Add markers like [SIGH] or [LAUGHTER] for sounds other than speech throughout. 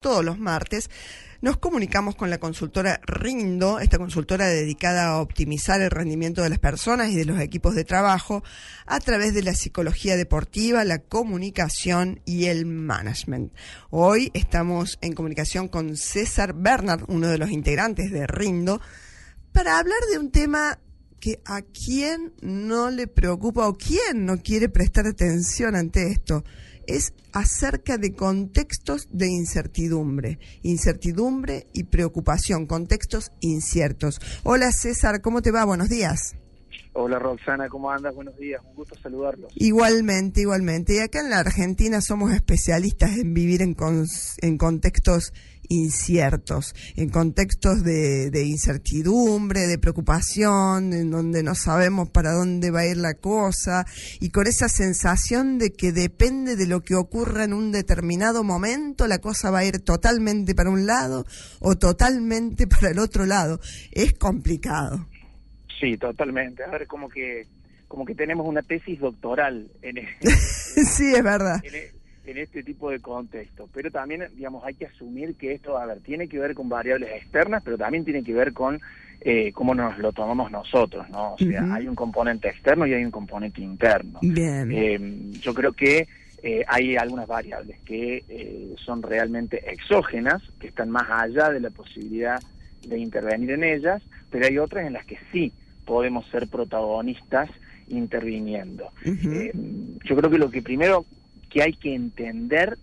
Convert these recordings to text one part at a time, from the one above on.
todos los martes, nos comunicamos con la consultora Rindo, esta consultora dedicada a optimizar el rendimiento de las personas y de los equipos de trabajo a través de la psicología deportiva, la comunicación y el management. Hoy estamos en comunicación con César Bernard, uno de los integrantes de Rindo, para hablar de un tema que a quién no le preocupa o quién no quiere prestar atención ante esto es acerca de contextos de incertidumbre, incertidumbre y preocupación, contextos inciertos. Hola César, ¿cómo te va? Buenos días. Hola Roxana, ¿cómo andas? Buenos días, un gusto saludarlos. Igualmente, igualmente. Y acá en la Argentina somos especialistas en vivir en, en contextos inciertos, en contextos de, de, incertidumbre, de preocupación, en donde no sabemos para dónde va a ir la cosa, y con esa sensación de que depende de lo que ocurra en un determinado momento, la cosa va a ir totalmente para un lado o totalmente [LAUGHS] para el otro lado. Es complicado. Sí, totalmente. A ver, como que como que tenemos una tesis doctoral en [LAUGHS] este, sí, es verdad. En, este tipo de contexto. Pero también, digamos, hay que asumir que esto, a ver, tiene que ver con variables externas, pero también tiene que ver con eh, cómo nos lo tomamos nosotros, ¿no? O sea, hay un componente externo y hay un componente interno. Bien. Eh, yo creo que eh, hay algunas variables que eh, son realmente exógenas, que están más allá de la posibilidad de intervenir en ellas, pero hay otras en las que sí podemos ser protagonistas interviniendo. Eh, yo creo que lo que primero que hay que entender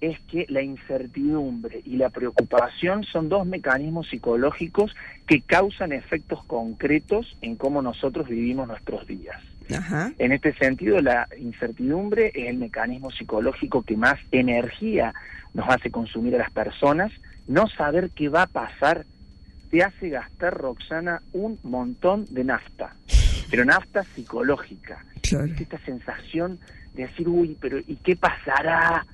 es que la incertidumbre y la preocupación son dos mecanismos psicológicos que causan efectos concretos en cómo nosotros vivimos nuestros días. En este sentido, la incertidumbre es el mecanismo psicológico que más energía nos hace consumir a las personas. No saber qué va a pasar te hace gastar, Roxana, un montón de nafta, pero nafta psicológica. Esta sensación de decir, uy, pero ¿y qué pasará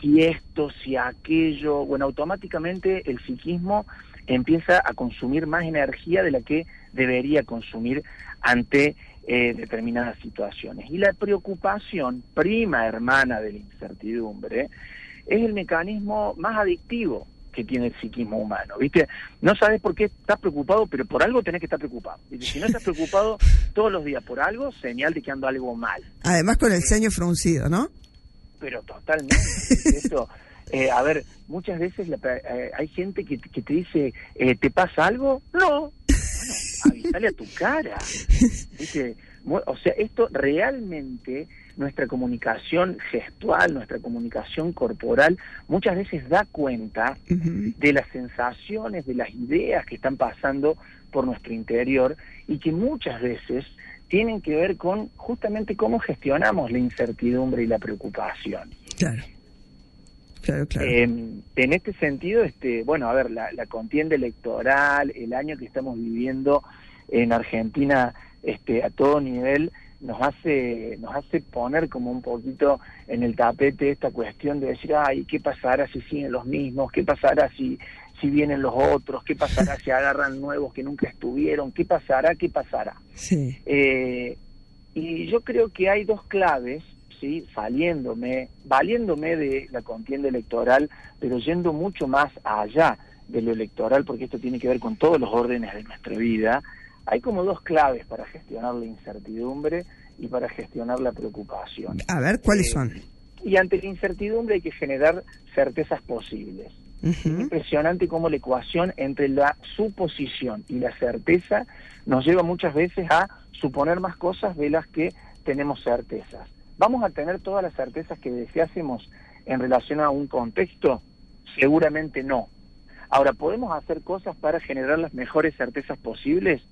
si esto, si aquello? Bueno, automáticamente el psiquismo empieza a consumir más energía de la que debería consumir ante eh, determinadas situaciones. Y la preocupación, prima hermana de la incertidumbre, es el mecanismo más adictivo que tiene el psiquismo humano, ¿viste? No sabes por qué estás preocupado, pero por algo tenés que estar preocupado. Y si no estás preocupado todos los días por algo, señal de que ando algo mal. Además con el ceño fruncido, ¿no? Pero totalmente. [LAUGHS] Esto, eh, a ver, muchas veces eh, hay gente que, que te dice, eh, ¿te pasa algo? No. Bueno, avisale a tu cara. ¿Viste? O sea, esto realmente nuestra comunicación gestual, nuestra comunicación corporal, muchas veces da cuenta de las sensaciones, de las ideas que están pasando por nuestro interior y que muchas veces tienen que ver con justamente cómo gestionamos la incertidumbre y la preocupación. Claro. Claro, claro. en este sentido, este, bueno, a ver, la, la contienda electoral, el año que estamos viviendo en Argentina este, a todo nivel, nos hace nos hace poner como un poquito en el tapete esta cuestión de decir ay qué pasará si siguen los mismos qué pasará si si vienen los otros qué pasará si agarran nuevos que nunca estuvieron qué pasará qué pasará sí. Eh, y yo creo que hay dos claves sí saliéndome valiéndome de la contienda electoral pero yendo mucho más allá de lo electoral porque esto tiene que ver con todos los órdenes de nuestra vida hay como dos claves para gestionar la incertidumbre y para gestionar la preocupación. A ver, ¿cuáles eh, son? Y ante la incertidumbre hay que generar certezas posibles. Es impresionante cómo la ecuación entre la suposición y la certeza nos lleva muchas veces a suponer más cosas de las que tenemos certezas. ¿Vamos a tener todas las certezas que deseásemos en relación a un contexto? Seguramente no. Ahora, ¿podemos hacer cosas para generar las mejores certezas posibles?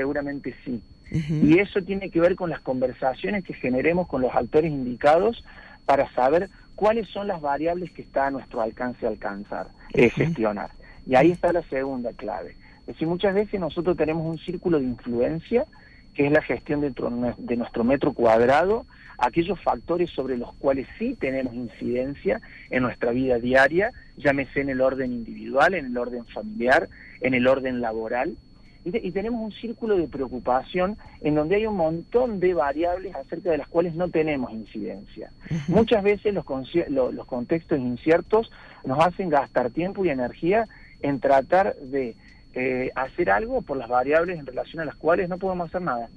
Seguramente sí. Y eso tiene que ver con las conversaciones que generemos con los actores indicados para saber cuáles son las variables que está a nuestro alcance alcanzar, eh, gestionar. Y ahí está la segunda clave. Es decir, muchas veces nosotros tenemos un círculo de influencia, que es la gestión dentro de nuestro metro cuadrado, aquellos factores sobre los cuales sí tenemos incidencia en nuestra vida diaria, llámese en el orden individual, en el orden familiar, en el orden laboral, y tenemos un círculo de preocupación en donde hay un montón de variables acerca de las cuales no tenemos incidencia. Muchas veces los, los contextos inciertos nos hacen gastar tiempo y energía en tratar de eh, hacer algo por las variables en relación a las cuales no podemos hacer nada.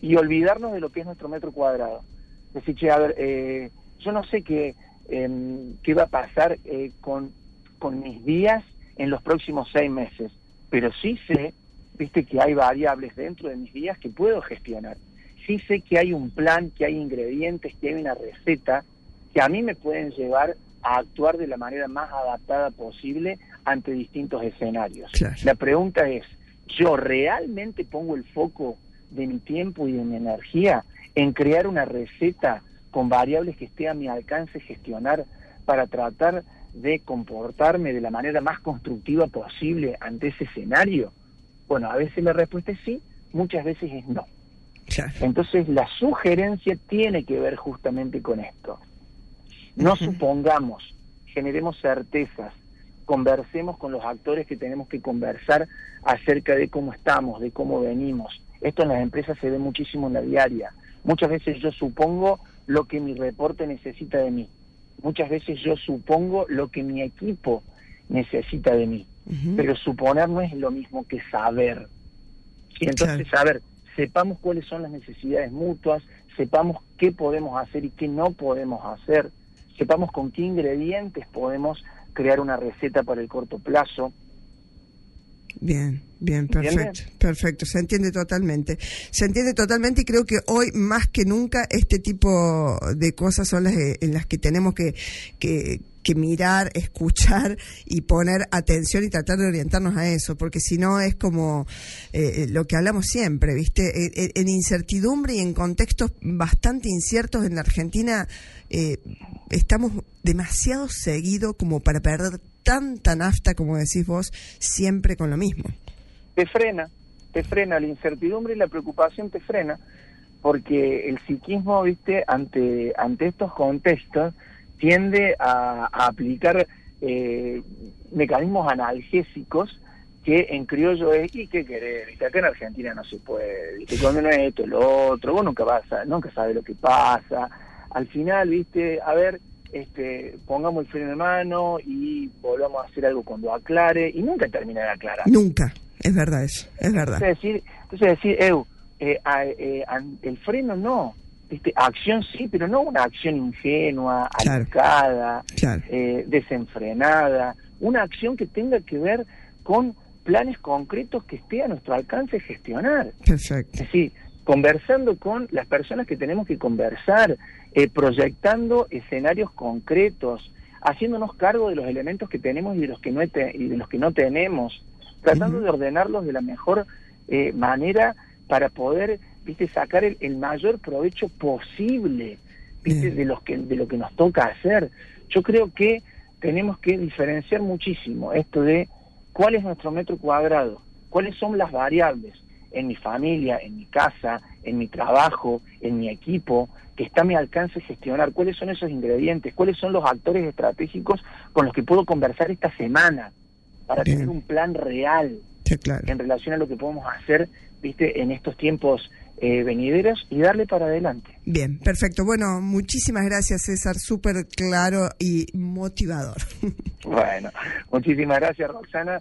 Y olvidarnos de lo que es nuestro metro cuadrado. Decir, che, a ver, eh, yo no sé qué, em, qué va a pasar eh, con, con mis días en los próximos seis meses, pero sí sé, viste, que hay variables dentro de mis días que puedo gestionar. Sí sé que hay un plan, que hay ingredientes, que hay una receta que a mí me pueden llevar a actuar de la manera más adaptada posible ante distintos escenarios. La pregunta es, ¿yo realmente pongo el foco de mi tiempo y de mi energía en crear una receta con variables que esté a mi alcance gestionar para tratar de comportarme de la manera más constructiva posible ante ese escenario? Bueno, a veces la respuesta es sí, muchas veces es no. Entonces la sugerencia tiene que ver justamente con esto. No supongamos, generemos certezas, conversemos con los actores que tenemos que conversar acerca de cómo estamos, de cómo venimos. Esto en las empresas se ve muchísimo en la diaria. Muchas veces yo supongo lo que mi reporte necesita de mí. Muchas veces yo supongo lo que mi equipo necesita de mí. Pero suponer no es lo mismo que saber. Y entonces, saber, sepamos cuáles son las necesidades mutuas, sepamos qué podemos hacer y qué no podemos hacer, sepamos con qué ingredientes podemos crear una receta para el corto plazo. Bien, bien, perfecto, perfecto, se entiende totalmente. Se entiende totalmente y creo que hoy más que nunca este tipo de cosas son las en las que tenemos que, que, que mirar, escuchar y poner atención y tratar de orientarnos a eso, porque si no es como eh, lo que hablamos siempre, ¿viste? En, incertidumbre y en contextos bastante inciertos en la Argentina eh, estamos demasiado seguidos como para perder tanta nafta, como decís vos, siempre con lo mismo. Te frena, te frena la incertidumbre y la preocupación te frena, porque el psiquismo, viste, ante, ante estos contextos, tiende a, aplicar eh, mecanismos analgésicos que en criollo es, ¿y qué querer? ¿Viste? Acá en Argentina no se puede, ¿viste? Cuando no es esto, lo otro, vos nunca vas a, nunca sabes lo que pasa. Al final, ¿viste? A ver, este, pongamos el freno de mano y volvamos a hacer algo cuando aclare, y nunca termina de aclarar. Nunca, es verdad eso, es verdad. Entonces decir, entonces decir Eu, eh, eh, el freno no, este, acción sí, pero no una acción ingenua, alocada, eh, desenfrenada, una acción que tenga que ver con planes concretos que esté a nuestro alcance gestionar. Perfecto. Es decir, conversando con las personas que tenemos que conversar, eh, proyectando escenarios concretos, haciéndonos cargo de los elementos que tenemos y de los que no, y de los que no tenemos, tratando de ordenarlos de la mejor eh, manera para poder viste sacar el, mayor provecho posible ¿viste? de los que de lo que nos toca hacer. Yo creo que tenemos que diferenciar muchísimo esto de cuál es nuestro metro cuadrado cuáles son las variables en mi familia en mi casa en mi trabajo en mi equipo que está a mi alcance gestionar cuáles son esos ingredientes cuáles son los actores estratégicos con los que puedo conversar esta semana para tener un plan real en relación a lo que podemos hacer viste en estos tiempos eh, venideros y darle para adelante. Bien, perfecto. Bueno, muchísimas gracias César, súper claro y motivador. [LAUGHS] Bueno, muchísimas gracias Roxana.